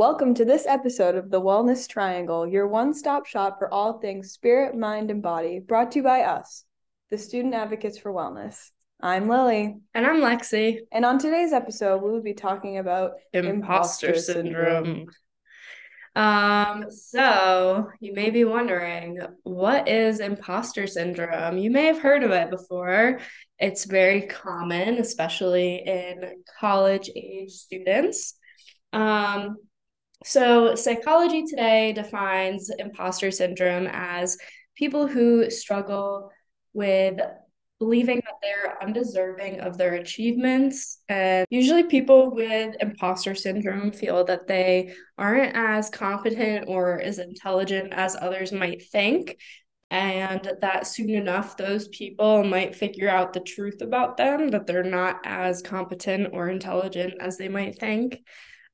Welcome to this episode of the Wellness Triangle, your one stop shop for all things spirit, mind, and body, brought to you by us, the Student Advocates for Wellness. I'm Lily. And I'm Lexie. And on today's episode, we will be talking about imposter, imposter syndrome. syndrome. Um, so you may be wondering, what is imposter syndrome? You may have heard of it before. It's very common, especially in college age students. Um, so, Psychology Today defines imposter syndrome as people who struggle with believing that they're undeserving of their achievements. And usually, people with imposter syndrome feel that they aren't as competent or as intelligent as others might think. And that soon enough, those people might figure out the truth about them that they're not as competent or intelligent as they might think.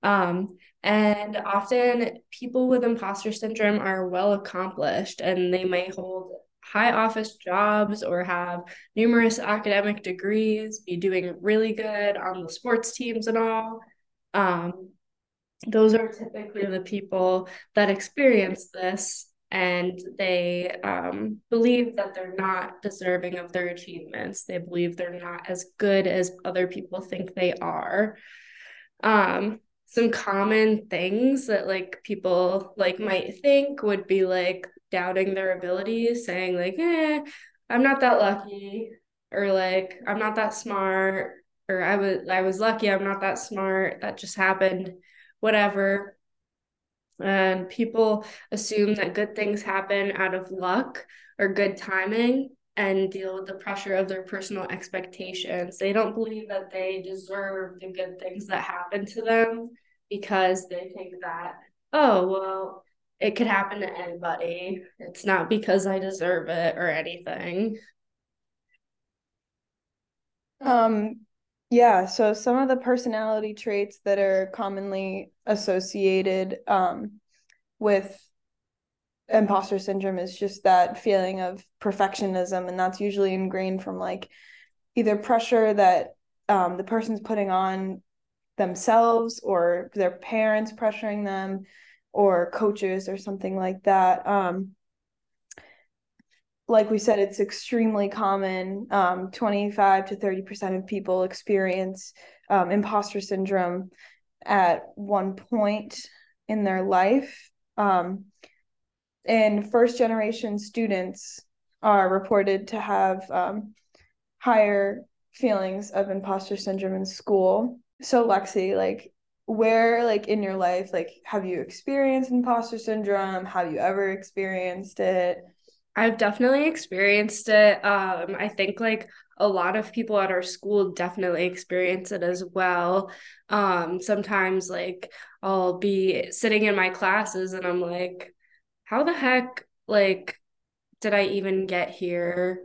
Um, and often people with imposter syndrome are well accomplished and they may hold high office jobs or have numerous academic degrees, be doing really good on the sports teams and all. Um, those are typically the people that experience this and they um, believe that they're not deserving of their achievements. They believe they're not as good as other people think they are. Um, some common things that like people like might think would be like doubting their abilities, saying like, "eh, I'm not that lucky," or like, "I'm not that smart," or "I was I was lucky, I'm not that smart. That just happened." Whatever. And people assume that good things happen out of luck or good timing and deal with the pressure of their personal expectations. They don't believe that they deserve the good things that happen to them because they think that, oh, well, it could happen to anybody. It's not because I deserve it or anything. Um yeah, so some of the personality traits that are commonly associated um with imposter syndrome is just that feeling of perfectionism and that's usually ingrained from like either pressure that um, the person's putting on themselves or their parents pressuring them or coaches or something like that. Um, like we said it's extremely common. Um, 25 to 30% of people experience um, imposter syndrome at one point in their life. Um, and first generation students are reported to have um, higher feelings of imposter syndrome in school so Lexie, like where like in your life, like have you experienced imposter syndrome? Have you ever experienced it? I've definitely experienced it. Um, I think like a lot of people at our school definitely experience it as well. Um, sometimes like I'll be sitting in my classes and I'm like, how the heck like did I even get here?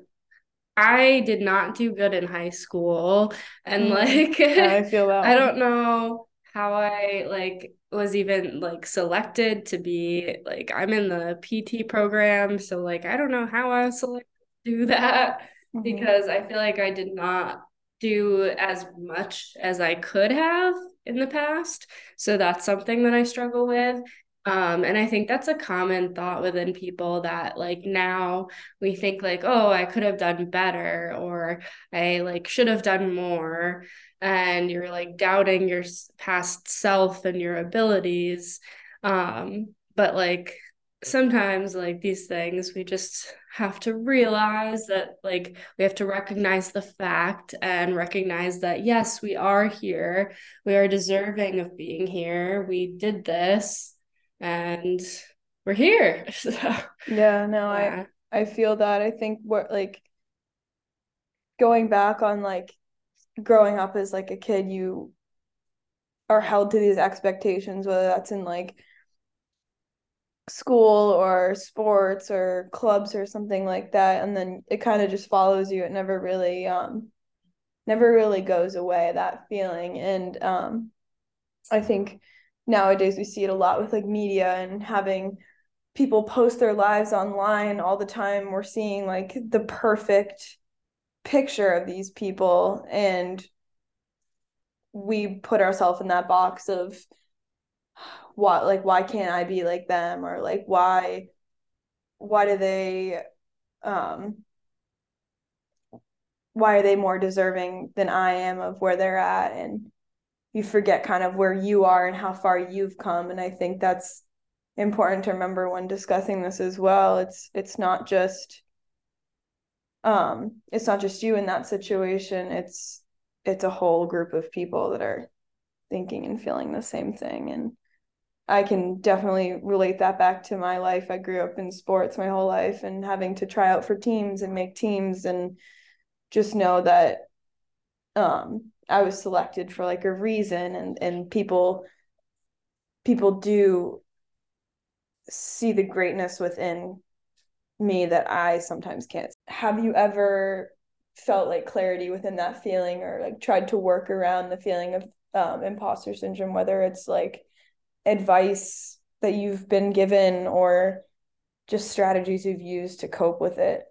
I did not do good in high school and mm-hmm. like yeah, I feel that I don't know how I like was even like selected to be like I'm in the PT program so like I don't know how I was selected to do that mm-hmm. because I feel like I did not do as much as I could have in the past so that's something that I struggle with um, and I think that's a common thought within people that like now we think like, oh, I could have done better or I like should have done more. And you're like doubting your past self and your abilities. Um, but like sometimes like these things we just have to realize that like we have to recognize the fact and recognize that yes we are here we are deserving of being here we did this and we're here. So, yeah, no, yeah. I I feel that. I think what like going back on like growing up as like a kid, you are held to these expectations, whether that's in like school or sports or clubs or something like that and then it kind of just follows you it never really um never really goes away that feeling and um i think nowadays we see it a lot with like media and having people post their lives online all the time. We're seeing like the perfect picture of these people and we put ourselves in that box of what like why can't I be like them? Or like why why do they um why are they more deserving than I am of where they're at? And you forget kind of where you are and how far you've come. And I think that's important to remember when discussing this as well. It's it's not just um it's not just you in that situation. It's it's a whole group of people that are thinking and feeling the same thing. And I can definitely relate that back to my life. I grew up in sports my whole life and having to try out for teams and make teams and just know that um I was selected for like a reason and and people people do see the greatness within me that I sometimes can't. Have you ever felt like clarity within that feeling or like tried to work around the feeling of um, imposter syndrome, whether it's like advice that you've been given or just strategies you've used to cope with it?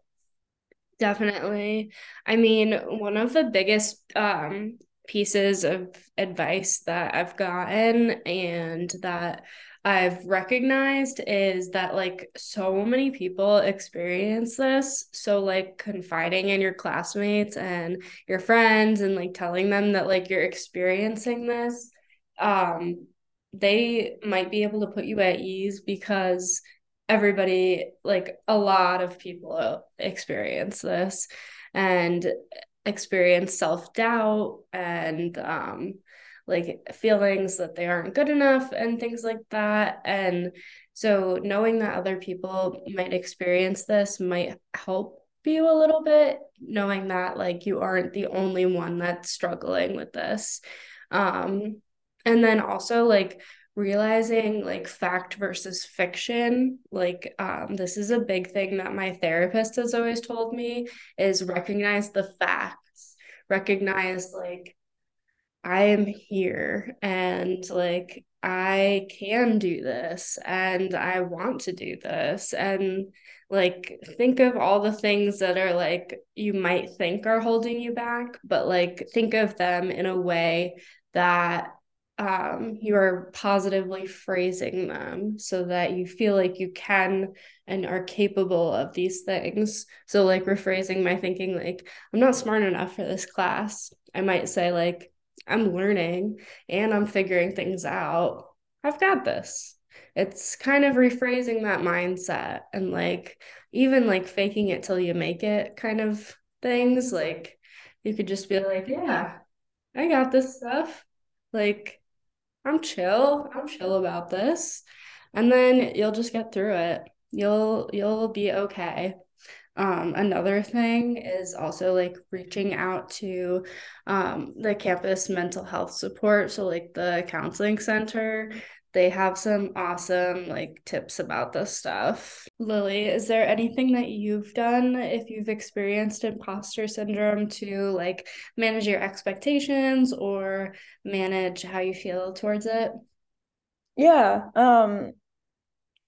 Definitely. I mean, one of the biggest um, pieces of advice that I've gotten and that I've recognized is that like so many people experience this. So like confiding in your classmates and your friends and like telling them that like you're experiencing this um they might be able to put you at ease because everybody like a lot of people experience this and experience self-doubt and um like feelings that they aren't good enough and things like that. And so knowing that other people might experience this might help you a little bit knowing that like you aren't the only one that's struggling with this. Um and then also like realizing like fact versus fiction like um this is a big thing that my therapist has always told me is recognize the facts. Recognize like I am here and like I can do this and I want to do this. And like think of all the things that are like you might think are holding you back but like think of them in a way that um, you are positively phrasing them so that you feel like you can and are capable of these things. So, like rephrasing my thinking, like, I'm not smart enough for this class. I might say, like, I'm learning and I'm figuring things out. I've got this. It's kind of rephrasing that mindset and like even like faking it till you make it kind of things. Like you could just be like, yeah, I got this stuff. Like I'm chill. I'm chill about this. And then you'll just get through it. You'll you'll be okay. Um, another thing is also like reaching out to um, the campus mental health support. So, like the counseling center, they have some awesome like tips about this stuff. Lily, is there anything that you've done if you've experienced imposter syndrome to like manage your expectations or manage how you feel towards it? Yeah, um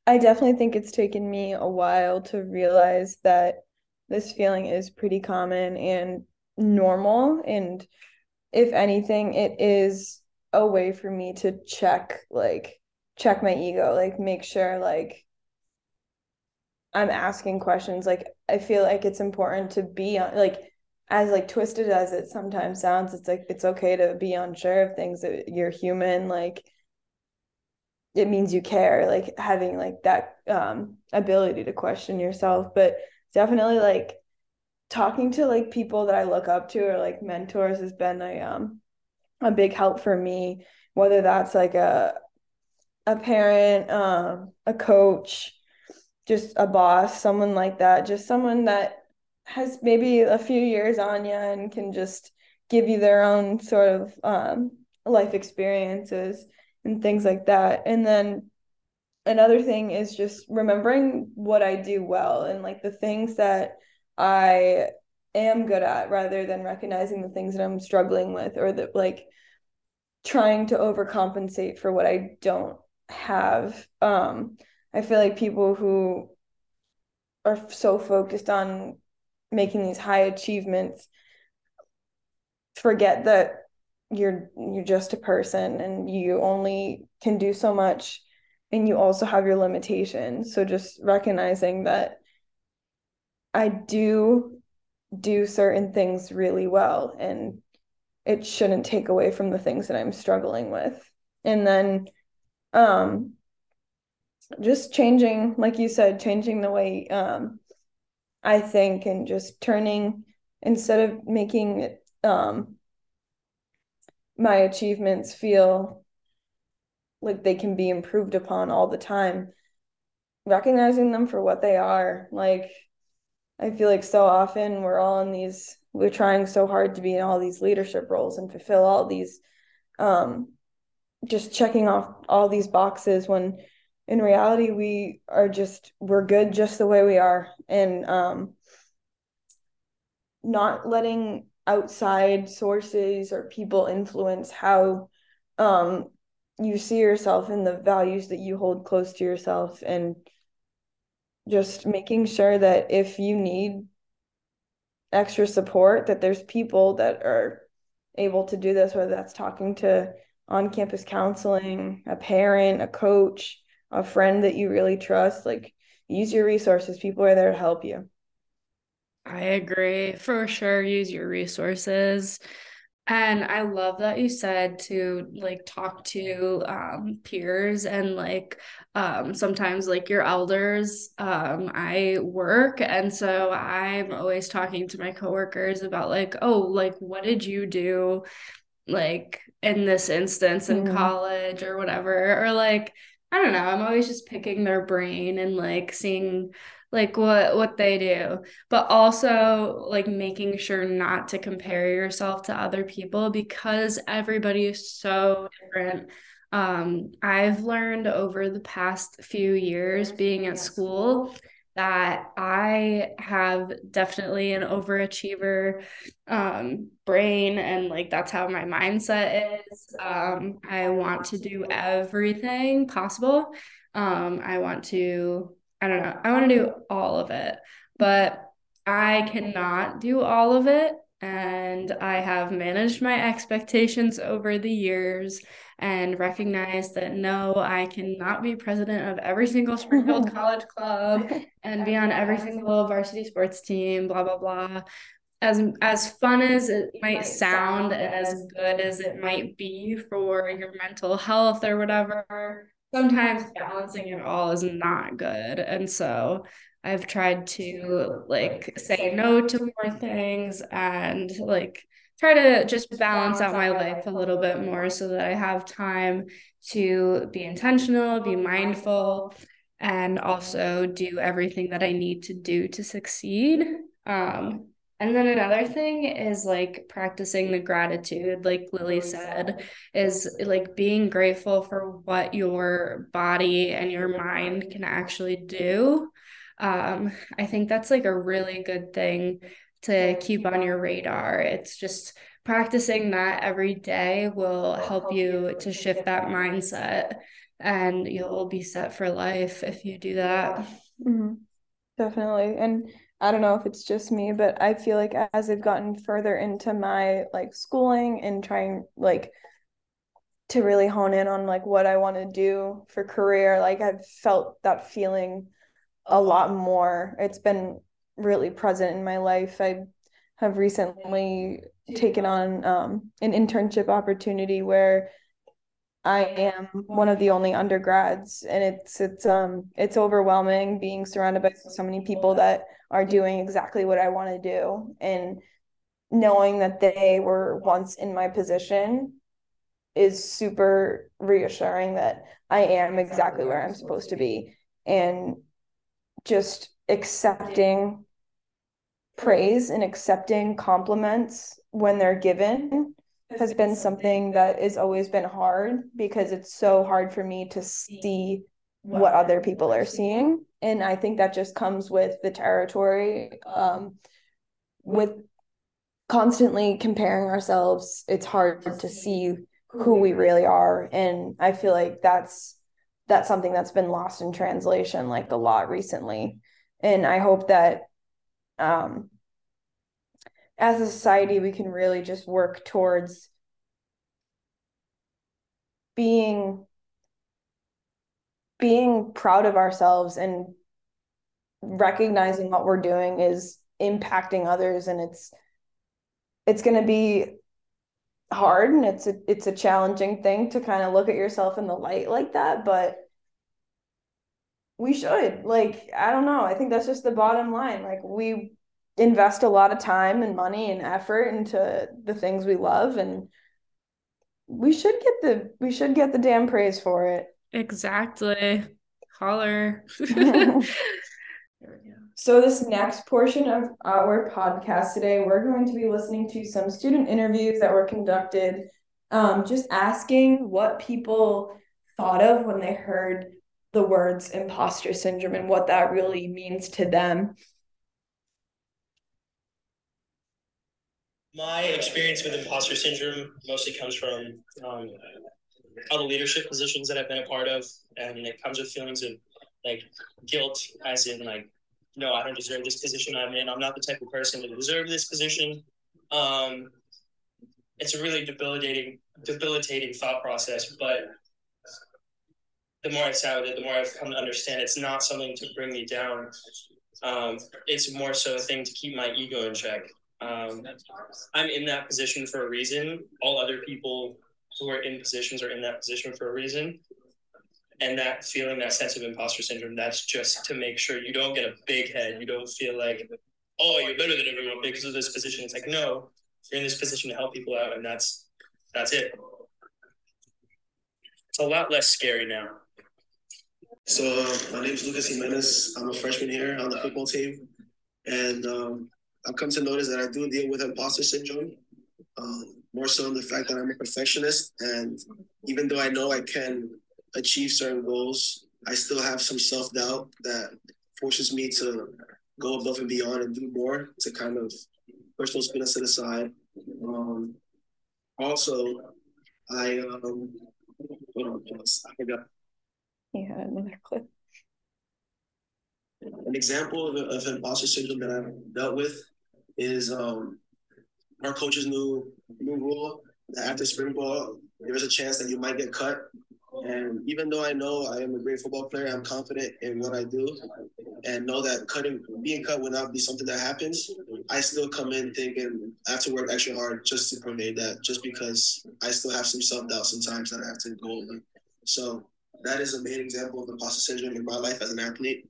I definitely think it's taken me a while to realize that this feeling is pretty common and normal and if anything it is a way for me to check like check my ego like make sure like i'm asking questions. Like i feel like it's important to be on like as like twisted as it sometimes sounds it's like it's okay to be unsure of things that you're human like it means you care like having like that um ability to question yourself. But definitely like talking to like people that i look up to or like mentors has been a um a big help for me, whether that's like a a parent, um, a coach, just a boss, someone like that, just someone that has maybe a few years on you and can just give you their own sort of um, life experiences and things like that. And then another thing is just remembering what I do well and like the things that I am good at rather than recognizing the things that I'm struggling with or that like trying to overcompensate for what I don't have. Um, I feel like people who are so focused on making these high achievements forget that you're you're just a person and you only can do so much and you also have your limitations so just recognizing that i do do certain things really well and it shouldn't take away from the things that i'm struggling with. And then um just changing like you said changing the way um i think and just turning instead of making it um my achievements feel like they can be improved upon all the time recognizing them for what they are like i feel like so often we're all in these we're trying so hard to be in all these leadership roles and fulfill all these um just checking off all these boxes when in reality we are just we're good just the way we are. And um not letting outside sources or people influence how um you see yourself and the values that you hold close to yourself and just making sure that if you need extra support that there's people that are able to do this whether that's talking to on campus counseling a parent a coach a friend that you really trust like use your resources people are there to help you I agree. For sure, use your resources. And I love that you said to like talk to um, peers and like um, sometimes like your elders. Um, I work, and so I'm always talking to my coworkers about like, oh, like what did you do, like in this instance in mm. college or whatever, or like I don't know. I'm always just picking their brain and like seeing like what what they do but also like making sure not to compare yourself to other people because everybody is so different um i've learned over the past few years being at school that I have definitely an overachiever um, brain, and like that's how my mindset is. Um, I want to do everything possible. Um, I want to I don't know. I want to um, do all of it, but I cannot do all of it. And I have managed my expectations over the years and recognized that no, I cannot be president of every single Springfield College club and be on every single varsity sports team, blah, blah, blah. As, as fun as it might sound and as good as it might be for your mental health or whatever, sometimes balancing it all is not good. And so I've tried to like say no to more things and like try to just balance out my life a little bit more so that I have time to be intentional, be mindful, and also do everything that I need to do to succeed. Um, and then another thing is like practicing the gratitude, like Lily said, is like being grateful for what your body and your mind can actually do. Um, I think that's like a really good thing to keep on your radar. It's just practicing that every day will help you to shift that mindset and you'll be set for life if you do that. Mm-hmm. Definitely. And I don't know if it's just me, but I feel like as I've gotten further into my like schooling and trying like to really hone in on like what I want to do for career, like I've felt that feeling a lot more. It's been really present in my life. I have recently taken on um, an internship opportunity where I am one of the only undergrads and it's it's um it's overwhelming being surrounded by so many people that are doing exactly what I want to do. And knowing that they were once in my position is super reassuring that I am exactly where I'm supposed to be. And just accepting praise and accepting compliments when they're given has been something that has always been hard because it's so hard for me to see what other people are seeing and i think that just comes with the territory um, with constantly comparing ourselves it's hard to see who we really are. And i feel like that's that's something that's been lost in translation like a lot recently. And i hope that um as a society we can really just work towards being being proud of ourselves and recognizing what we're doing is impacting others and it's it's going to be hard and it's a it's a challenging thing to kind of look at yourself in the light like that but we should like i don't know i think that's just the bottom line like we invest a lot of time and money and effort into the things we love and we should get the we should get the damn praise for it exactly. Holler. So this next portion of our podcast today we're going to be listening to some student interviews that were conducted um, just asking what people thought of when they heard the words imposter syndrome and what that really means to them. My experience with imposter syndrome mostly comes from um, all the leadership positions that I've been a part of, and it comes with feelings of like guilt, as in like, no, I don't deserve this position I'm in. I'm not the type of person to deserve this position. Um, it's a really debilitating, debilitating thought process. But the more I've sat with it, the more I've come to understand it's not something to bring me down. Um, it's more so a thing to keep my ego in check. Um, I'm in that position for a reason. All other people who are in positions or in that position for a reason. And that feeling, that sense of imposter syndrome, that's just to make sure you don't get a big head. You don't feel like, oh, you're better than everyone because of this position. It's like, no, you're in this position to help people out, and that's that's it. It's a lot less scary now. So uh, my name is Lucas Jimenez. I'm a freshman here on the football team, and um, I've come to notice that I do deal with imposter syndrome, um, more so in the fact that I'm a perfectionist. And even though I know I can achieve certain goals, I still have some self doubt that forces me to go above and beyond and do more to kind of push those feelings to the side. Um, also, I um, hold on, I forgot. Yeah, another clip. An example of, of imposter syndrome that I've dealt with is um, our coach's new new rule that after spring ball, there is a chance that you might get cut. And even though I know I am a great football player, I'm confident in what I do, and know that cutting, being cut will not be something that happens. I still come in thinking I have to work extra hard just to pervade that, just because I still have some self doubt sometimes that I have to go over. So that is a main example of the imposter syndrome in my life as an athlete.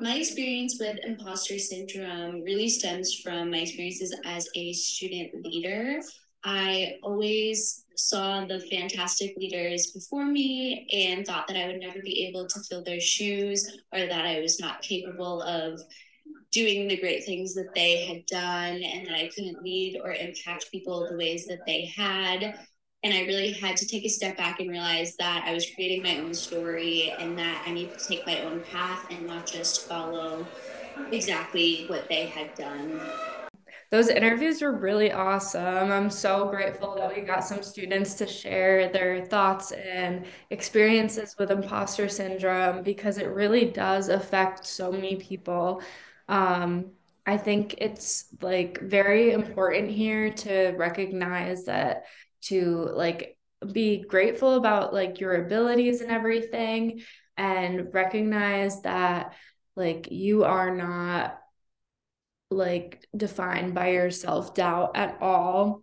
My experience with imposter syndrome really stems from my experiences as a student leader. I always saw the fantastic leaders before me and thought that I would never be able to fill their shoes or that I was not capable of doing the great things that they had done and that I couldn't lead or impact people the ways that they had. And I really had to take a step back and realize that I was creating my own story and that I needed to take my own path and not just follow exactly what they had done. Those interviews were really awesome. I'm so grateful that we got some students to share their thoughts and experiences with imposter syndrome because it really does affect so many people. Um, I think it's like very important here to recognize that to like be grateful about like your abilities and everything and recognize that like you are not like defined by your self doubt at all.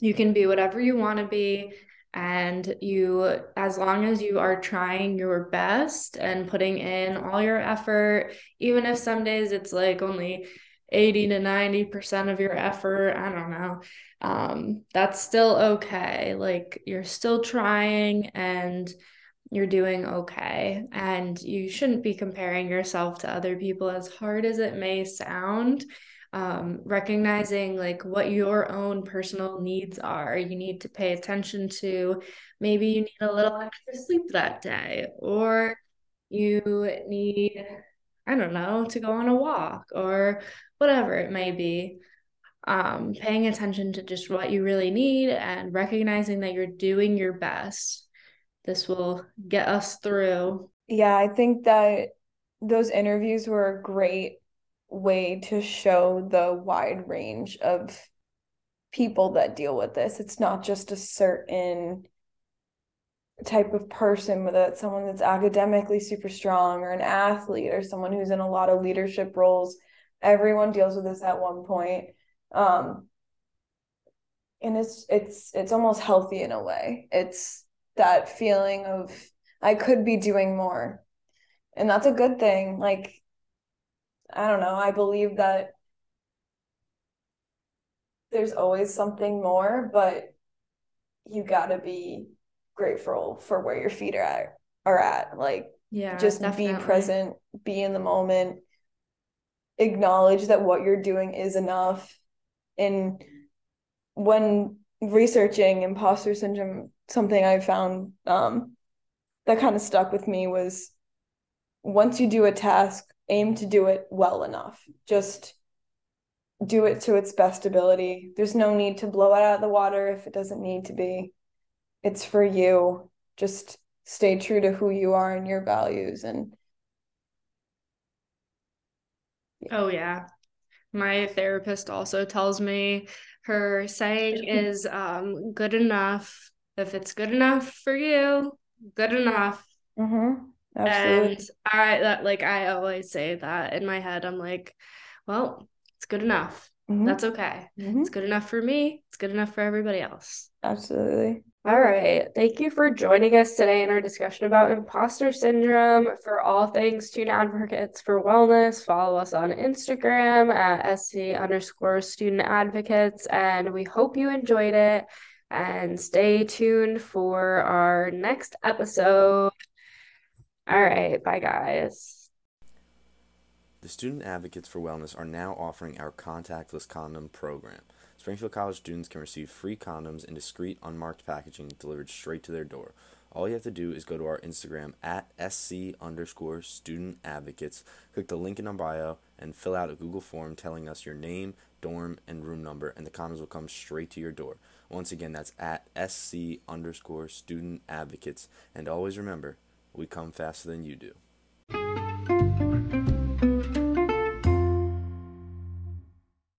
You can be whatever you want to be. And you, as long as you are trying your best and putting in all your effort, even if some days it's like only 80 to 90% of your effort, I don't know um, that's still okay. Like you're still trying and you're doing okay. And you shouldn't be comparing yourself to other people as hard as it may sound. Um, recognizing like what your own personal needs are. You need to pay attention to maybe you need a little extra sleep that day, or you need, I don't know, to go on a walk or whatever it may be um, paying attention to just what you really need and recognizing that you're doing your best. This will get us through. Yeah, I think that those interviews were a great way to show the wide range of people that deal with this. It's not just a certain type of person, whether it's someone that's academically super strong or an athlete or someone who's in a lot of leadership roles. Everyone deals with this at one point. Um, and it's it's it's almost healthy in a way. It's that feeling of I could be doing more. And that's a good thing. Like I don't know, I believe that there's always something more, but you got to be grateful for where your feet are at are at. Like Yeah, just definitely. be present be in the moment. Acknowledge that what you're doing is enough. And when researching imposter syndrome something i found um that kind of stuck with me was once you do a task aim to do it well enough. Just do it to its best ability. There's no need to blow it out of the water if it doesn't need to be it's for you just stay true to who you are and your values and Oh yeah. My therapist also tells me her saying is um good enough. If it's good enough for you, good enough. mm-hmm, absolutely And I that like I always say that in my head. I'm like, well, it's good enough. Mhm, That's okay. mhm, It's good enough for me. It's good enough for everybody else. absolutely All right. Thank you for joining us today in our discussion about imposter syndrome. For all things Student Advocates for Wellness, follow us on Instagram at SC underscore student advocates. And we hope you enjoyed it. And stay tuned for our next episode. All right. Bye, guys. The Student Advocates for Wellness are now offering our contactless condom program. Springfield College students can receive free condoms in discreet, unmarked packaging delivered straight to their door. All you have to do is go to our Instagram at SC underscore student advocates, click the link in our bio, and fill out a Google form telling us your name, dorm, and room number, and the condoms will come straight to your door. Once again, that's at SC underscore student advocates. And always remember, we come faster than you do.